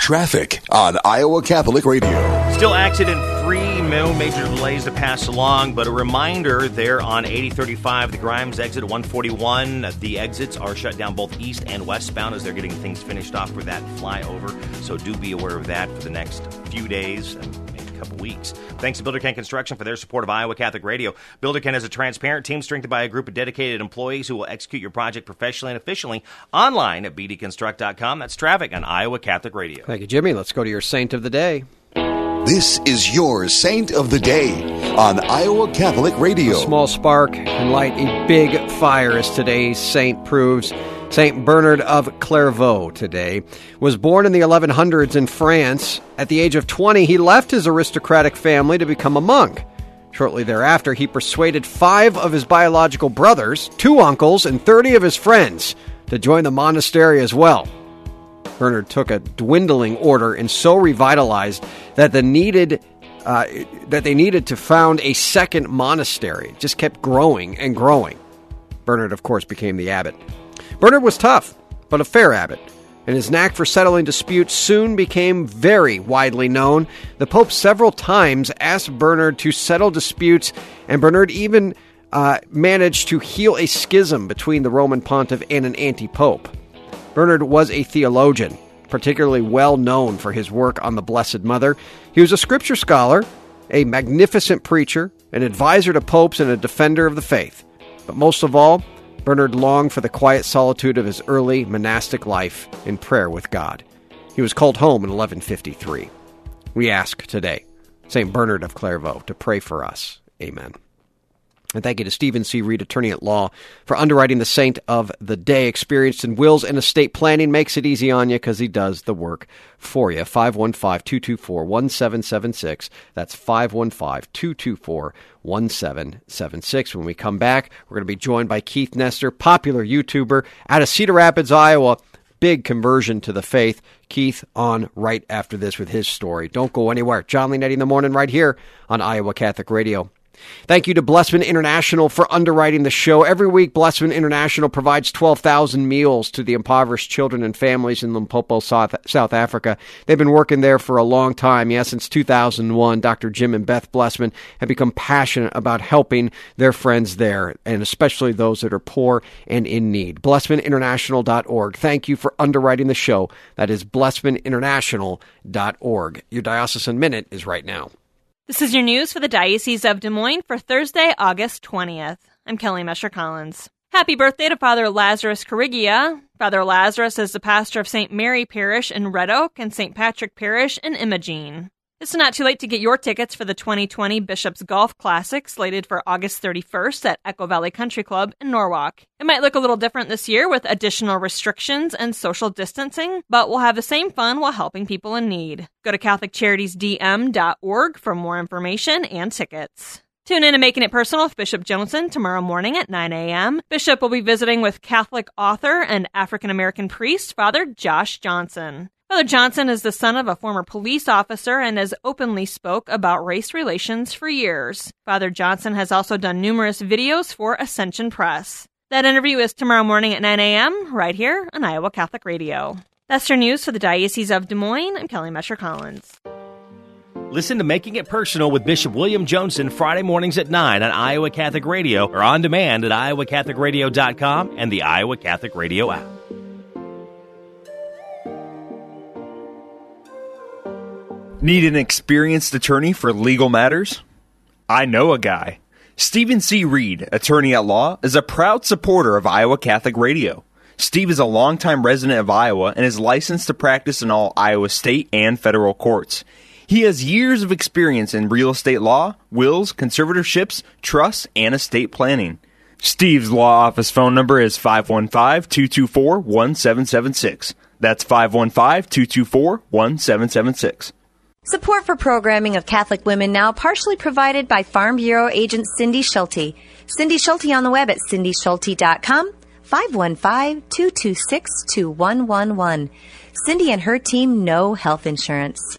Traffic on Iowa Catholic Radio. Still accident free, no major delays to pass along, but a reminder there on 8035, the Grimes exit 141. The exits are shut down both east and westbound as they're getting things finished off for that flyover. So do be aware of that for the next few days couple weeks. Thanks to Builder Ken Construction for their support of Iowa Catholic Radio. Builder Ken is a transparent team strengthened by a group of dedicated employees who will execute your project professionally and efficiently online at bdconstruct.com. That's traffic on Iowa Catholic Radio. Thank you, Jimmy. Let's go to your saint of the day. This is your Saint of the Day on Iowa Catholic Radio. A small spark and light a big fire as today's saint proves. St. Bernard of Clairvaux today was born in the 1100s in France. At the age of 20, he left his aristocratic family to become a monk. Shortly thereafter, he persuaded five of his biological brothers, two uncles, and 30 of his friends to join the monastery as well. Bernard took a dwindling order and so revitalized that the needed uh, that they needed to found a second monastery. It just kept growing and growing. Bernard, of course, became the abbot. Bernard was tough, but a fair abbot, and his knack for settling disputes soon became very widely known. The Pope several times asked Bernard to settle disputes, and Bernard even uh, managed to heal a schism between the Roman pontiff and an anti pope. Bernard was a theologian, particularly well known for his work on the Blessed Mother. He was a scripture scholar, a magnificent preacher, an advisor to popes, and a defender of the faith. But most of all, Bernard longed for the quiet solitude of his early monastic life in prayer with God. He was called home in 1153. We ask today, St. Bernard of Clairvaux, to pray for us. Amen. And thank you to Stephen C. Reed, attorney at law, for underwriting the saint of the day. Experienced in wills and estate planning makes it easy on you because he does the work for you. 515 224 1776. That's 515 224 1776. When we come back, we're going to be joined by Keith Nester, popular YouTuber out of Cedar Rapids, Iowa. Big conversion to the faith. Keith on right after this with his story. Don't go anywhere. Jon Leonetti in the morning right here on Iowa Catholic Radio. Thank you to Blessman International for underwriting the show. Every week, Blessman International provides 12,000 meals to the impoverished children and families in Limpopo, South, South Africa. They've been working there for a long time. Yeah, since 2001, Dr. Jim and Beth Blessman have become passionate about helping their friends there, and especially those that are poor and in need. BlessmanInternational.org. Thank you for underwriting the show. That is BlessmanInternational.org. Your Diocesan Minute is right now. This is your news for the Diocese of Des Moines for Thursday, August 20th. I'm Kelly Mescher Collins. Happy birthday to Father Lazarus Kirigia. Father Lazarus is the pastor of St. Mary Parish in Red Oak and St. Patrick Parish in Imogene. It's not too late to get your tickets for the 2020 Bishop's Golf Classic slated for August 31st at Echo Valley Country Club in Norwalk. It might look a little different this year with additional restrictions and social distancing, but we'll have the same fun while helping people in need. Go to CatholicCharitiesDM.org for more information and tickets. Tune in to Making It Personal with Bishop Johnson tomorrow morning at 9 a.m. Bishop will be visiting with Catholic author and African American priest Father Josh Johnson. Father Johnson is the son of a former police officer and has openly spoke about race relations for years. Father Johnson has also done numerous videos for Ascension Press. That interview is tomorrow morning at 9 a.m. right here on Iowa Catholic Radio. That's your news for the Diocese of Des Moines. I'm Kelly Mescher Collins. Listen to Making It Personal with Bishop William Johnson Friday mornings at 9 on Iowa Catholic Radio or on demand at iowacatholicradio.com and the Iowa Catholic Radio app. Need an experienced attorney for legal matters? I know a guy. Stephen C. Reed, attorney at law, is a proud supporter of Iowa Catholic Radio. Steve is a longtime resident of Iowa and is licensed to practice in all Iowa state and federal courts. He has years of experience in real estate law, wills, conservatorships, trusts, and estate planning. Steve's law office phone number is 515 224 1776. That's 515 224 1776. Support for programming of Catholic Women Now partially provided by Farm Bureau agent Cindy Schulte. Cindy Schulte on the web at cindyschulte.com, 515-226-2111. Cindy and her team know health insurance.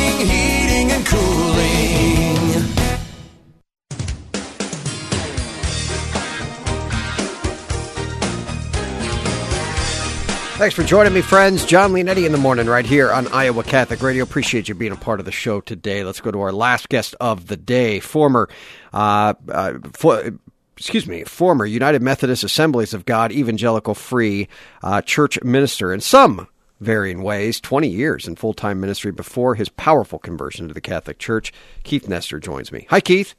Thanks for joining me, friends. Jon Leonetti in the morning, right here on Iowa Catholic Radio. Appreciate you being a part of the show today. Let's go to our last guest of the day, former, uh, uh, for, excuse me, former United Methodist Assemblies of God Evangelical Free uh, Church minister in some varying ways, 20 years in full time ministry before his powerful conversion to the Catholic Church. Keith Nester joins me. Hi, Keith.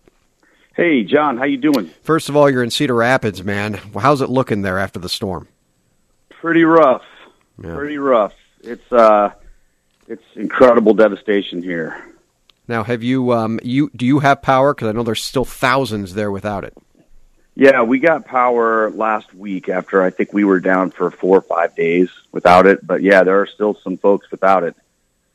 Hey, Jon. How you doing? First of all, you're in Cedar Rapids, man. How's it looking there after the storm? Pretty rough. Yeah. Pretty rough. It's uh, it's incredible devastation here. Now, have you um, you do you have power? Because I know there's still thousands there without it. Yeah, we got power last week after I think we were down for four or five days without it. But yeah, there are still some folks without it.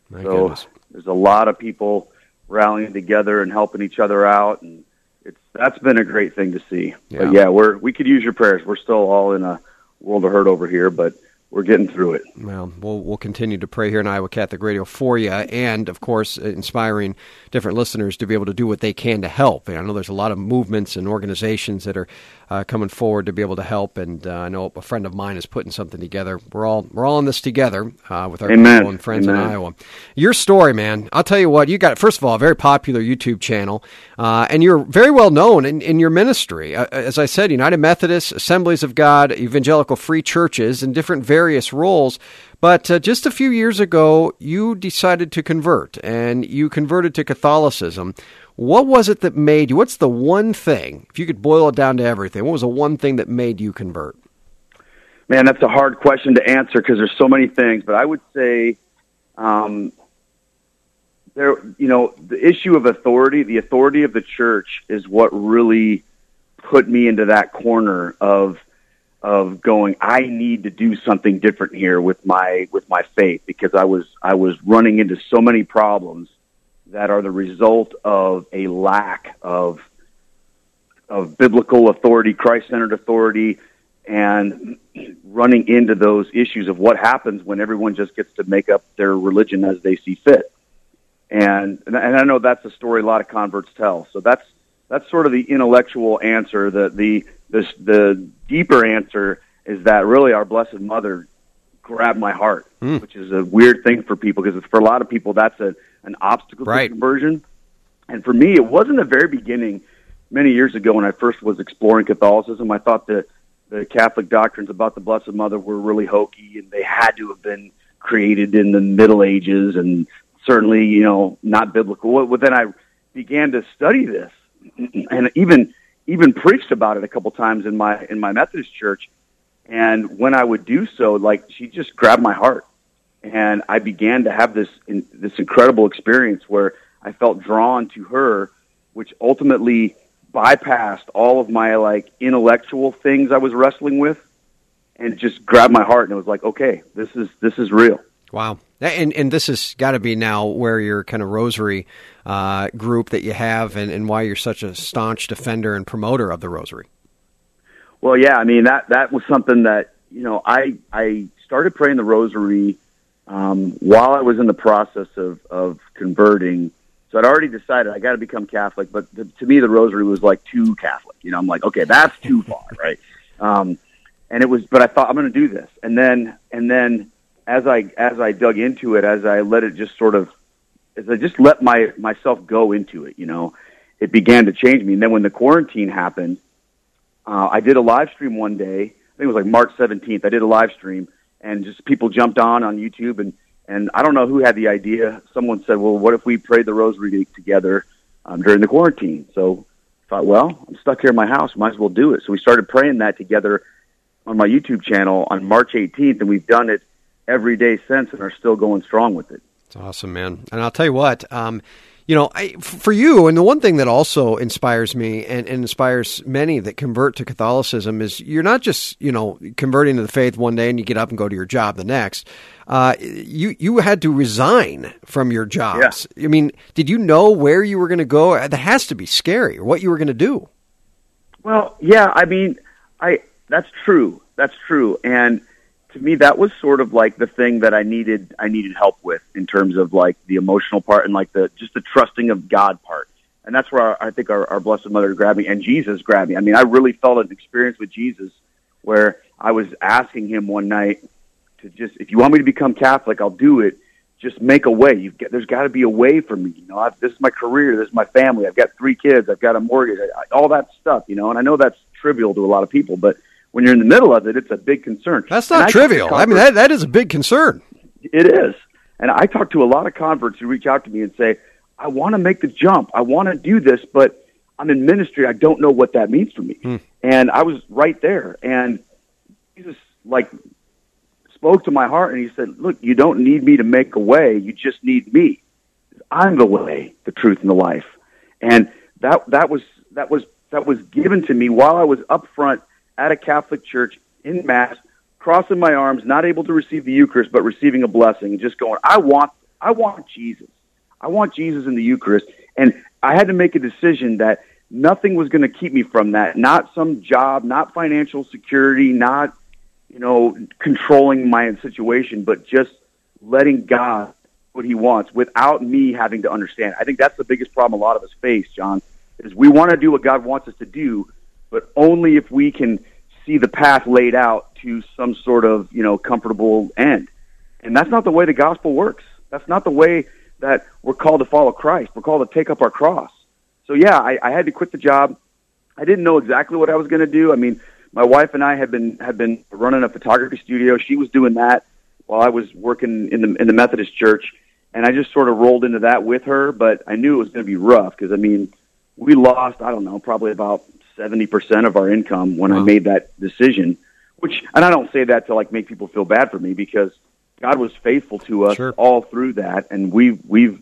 My so goodness. there's a lot of people rallying together and helping each other out, and it's that's been a great thing to see. Yeah. But yeah, we're we could use your prayers. We're still all in a world of hurt over here, but we're getting through it. Well, we'll we'll continue to pray here in Iowa Catholic Radio for you, and of course, inspiring different listeners to be able to do what they can to help. And I know there's a lot of movements and organizations that are uh, coming forward to be able to help. And uh, I know a friend of mine is putting something together. We're all we're all in this together uh, with our Amen. people and friends Amen. in Iowa. Your story, man. I'll tell you what. You got first of all a very popular YouTube channel, uh, and you're very well known in, in your ministry. Uh, as I said, United Methodist, Assemblies of God, Evangelical Free Churches, in different various roles. But uh, just a few years ago, you decided to convert, and you converted to Catholicism. What was it that made you? What's the one thing, if you could boil it down to everything, what was the one thing that made you convert? Man, that's a hard question to answer because there's so many things. But I would say, um, there, you know, the issue of authority, the authority of the church, is what really put me into that corner of of going. I need to do something different here with my with my faith because I was I was running into so many problems that are the result of a lack of of biblical authority, Christ centered authority, and running into those issues of what happens when everyone just gets to make up their religion as they see fit. And and I know that's a story a lot of converts tell. So that's that's sort of the intellectual answer. The the the, the deeper answer is that really our Blessed Mother grabbed my heart, Mm. which is a weird thing for people because for a lot of people that's a an obstacle Right. to conversion. And for me, it wasn't the very beginning. Many years ago, when I first was exploring Catholicism, I thought that the Catholic doctrines about the Blessed Mother were really hokey, and they had to have been created in the Middle Ages, and certainly, you know, not biblical. But then I began to study this, and even even preached about it a couple times in my in my Methodist church. And when I would do so, like she just grabbed my heart, and I began to have this in, this incredible experience where I felt drawn to her, which ultimately bypassed all of my like intellectual things I was wrestling with, and just grabbed my heart. And it was like, okay, this is this is real. Wow. And and this has got to be now where your kind of rosary uh, group that you have, and, and why you're such a staunch defender and promoter of the rosary. Well, yeah, I mean that that was something that you know I I started praying the rosary um, while I was in the process of of converting. So I'd already decided I got to become Catholic, but to, to me the rosary was like too Catholic. You know, I'm like, okay, that's too far, right? Um, and it was, but I thought I'm going to do this, and then and then as I as I dug into it, as I let it just sort of, as I just let my myself go into it, you know, it began to change me. And then when the quarantine happened, uh, I did a live stream one day. I think it was like March 17th. I did a live stream, and just people jumped on on YouTube, and and I don't know who had the idea. Someone said, "Well, what if we prayed the Rosary together um, during the quarantine?" So I thought, well, I'm stuck here in my house. Might as well do it. So we started praying that together on my YouTube channel on March 18th, and we've done it every day since, and are still going strong with it. It's awesome, man. And I'll tell you what, um, you know, I, for you, and the one thing that also inspires me and, and inspires many that convert to Catholicism is you're not just, you know, converting to the faith one day and you get up and go to your job the next. Uh, you you had to resign from your jobs. I mean, did you know where you were going to go? That has to be scary, or what you were going to do. Well, yeah, I mean, I that's true. That's true. And to me that was sort of like the thing that I needed I needed help with in terms of like the emotional part and like the just the trusting of God part. And that's where I think our, our Blessed Mother grabbed me and Jesus grabbed me. I mean, I really felt an experience with Jesus where I was asking him one night to just if you want me to become Catholic, I'll do it. Just make a way. You've got, there's got to be a way for me. You know, I've, this is my career. This is my family. I've got three kids. I've got a mortgage. I, I, all that stuff. You know, and I know that's trivial to a lot of people, but when you're in the middle of it, it's a big concern. That's not I trivial. I mean, that, that is a big concern. it is. And I talk to a lot of converts who reach out to me and say, I want to make the jump. I want to do this, but I'm in ministry. I don't know what that means for me. Hmm. And I was right there. And Jesus, like, spoke to my heart and he said, Look, you don't need me to make a way. You just need me. I'm the way, the truth, and the life. And that, that was, that was, that was given to me while I was up front at a Catholic church in Mass, crossing my arms, not able to receive the Eucharist, but receiving a blessing, and just going, I want, I want Jesus. I want Jesus in the Eucharist. And I had to make a decision that nothing was going to keep me from that. Not some job, not financial security, not, you know, controlling my situation, but just letting God what He wants without me having to understand. I think that's the biggest problem a lot of us face, Jon, is we want to do what God wants us to do, but only if we can see the path laid out to some sort of, you know, comfortable end. And that's not the way the gospel works. That's not the way that we're called to follow Christ. We're called to take up our cross. So yeah, I, I had to quit the job. I didn't know exactly what I was going to do. I mean, my wife and I had been had been running a photography studio. She was doing that while I was working in the in the Methodist church, and I just sort of rolled into that with her. But I knew it was going to be rough because I mean, we lost I don't know probably about seventy percent of our income when I made that decision. Which, and I don't say that to like make people feel bad for me because God was faithful to us all through that, and we've we've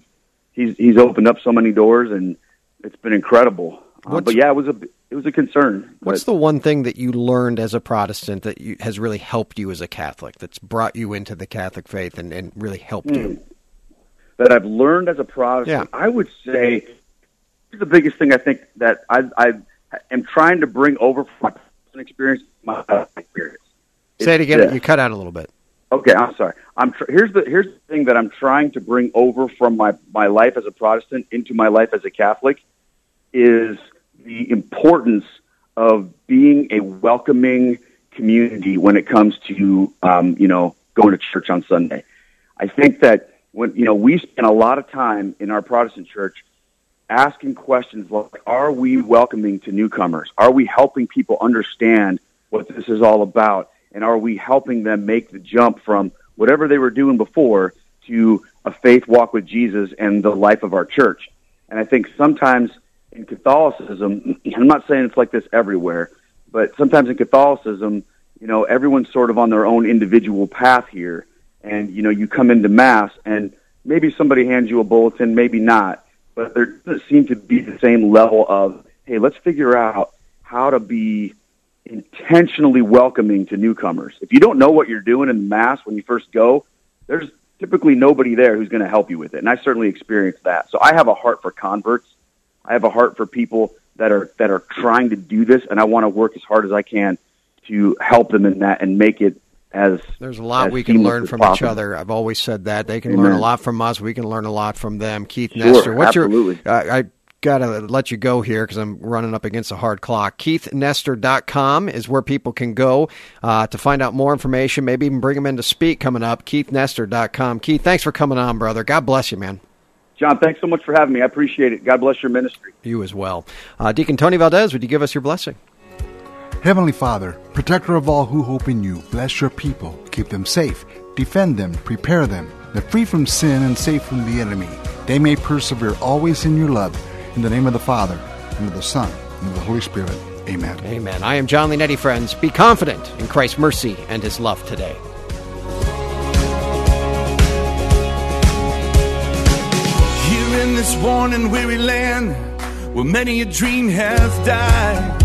he's he's opened up so many doors, and it's been incredible. Uh, but yeah, it was a it was a concern. What's the one thing that you learned as a Protestant that you, has really helped you as a Catholic, that's brought you into the Catholic faith and, and really helped you? that I've learned as a Protestant, I would say the biggest thing I think that I, I am trying to bring over from my experience, my experience. Say it again. this. You cut out a little bit. Okay, I'm sorry. I'm tr- here's the here's the thing that I'm trying to bring over from my my life as a Protestant into my life as a Catholic is the importance of being a welcoming community when it comes to um, you know going to church on Sunday. I think that when you know we spend a lot of time in our Protestant church asking questions like are we welcoming to newcomers? Are we helping people understand what this is all about? And are we helping them make the jump from whatever they were doing before to a faith walk with Jesus and the life of our church? And I think sometimes in Catholicism, I'm not saying it's like this everywhere, but sometimes in Catholicism, you know, everyone's sort of on their own individual path here. And, you know, you come into Mass and maybe somebody hands you a bulletin, maybe not, but there doesn't seem to be the same level of, hey, let's figure out how to be intentionally welcoming to newcomers. If you don't know what you're doing in Mass when you first go, there's typically nobody there who's going to help you with it. And I certainly experienced that. So I have a heart for converts. I have a heart for people that are that are trying to do this, and I want to work as hard as I can to help them in that and make it as There's a lot we can learn from each other. I've always said that they can Amen. learn a lot from us. We can learn a lot from them. Keith Sure, Nester, what's absolutely. your? Uh, I gotta let you go here because I'm running up against a hard clock. KeithNester.com is where people can go uh, to find out more information. Maybe even bring them in to speak coming up. KeithNester.com. Keith, thanks for coming on, brother. God bless you, man. Jon, thanks so much for having me. I appreciate it. God bless your ministry. You as well. Uh, Deacon Tony Valdez, would you give us your blessing? Heavenly Father, protector of all who hope in you, bless your people, keep them safe, defend them, prepare them, that free from sin and safe from the enemy, they may persevere always in your love. In the name of the Father, and of the Son, and of the Holy Spirit. Amen. Amen. I am Jon Leonetti, friends. Be confident in Christ's mercy and his love today. Here in this worn and weary land where many a dream has died.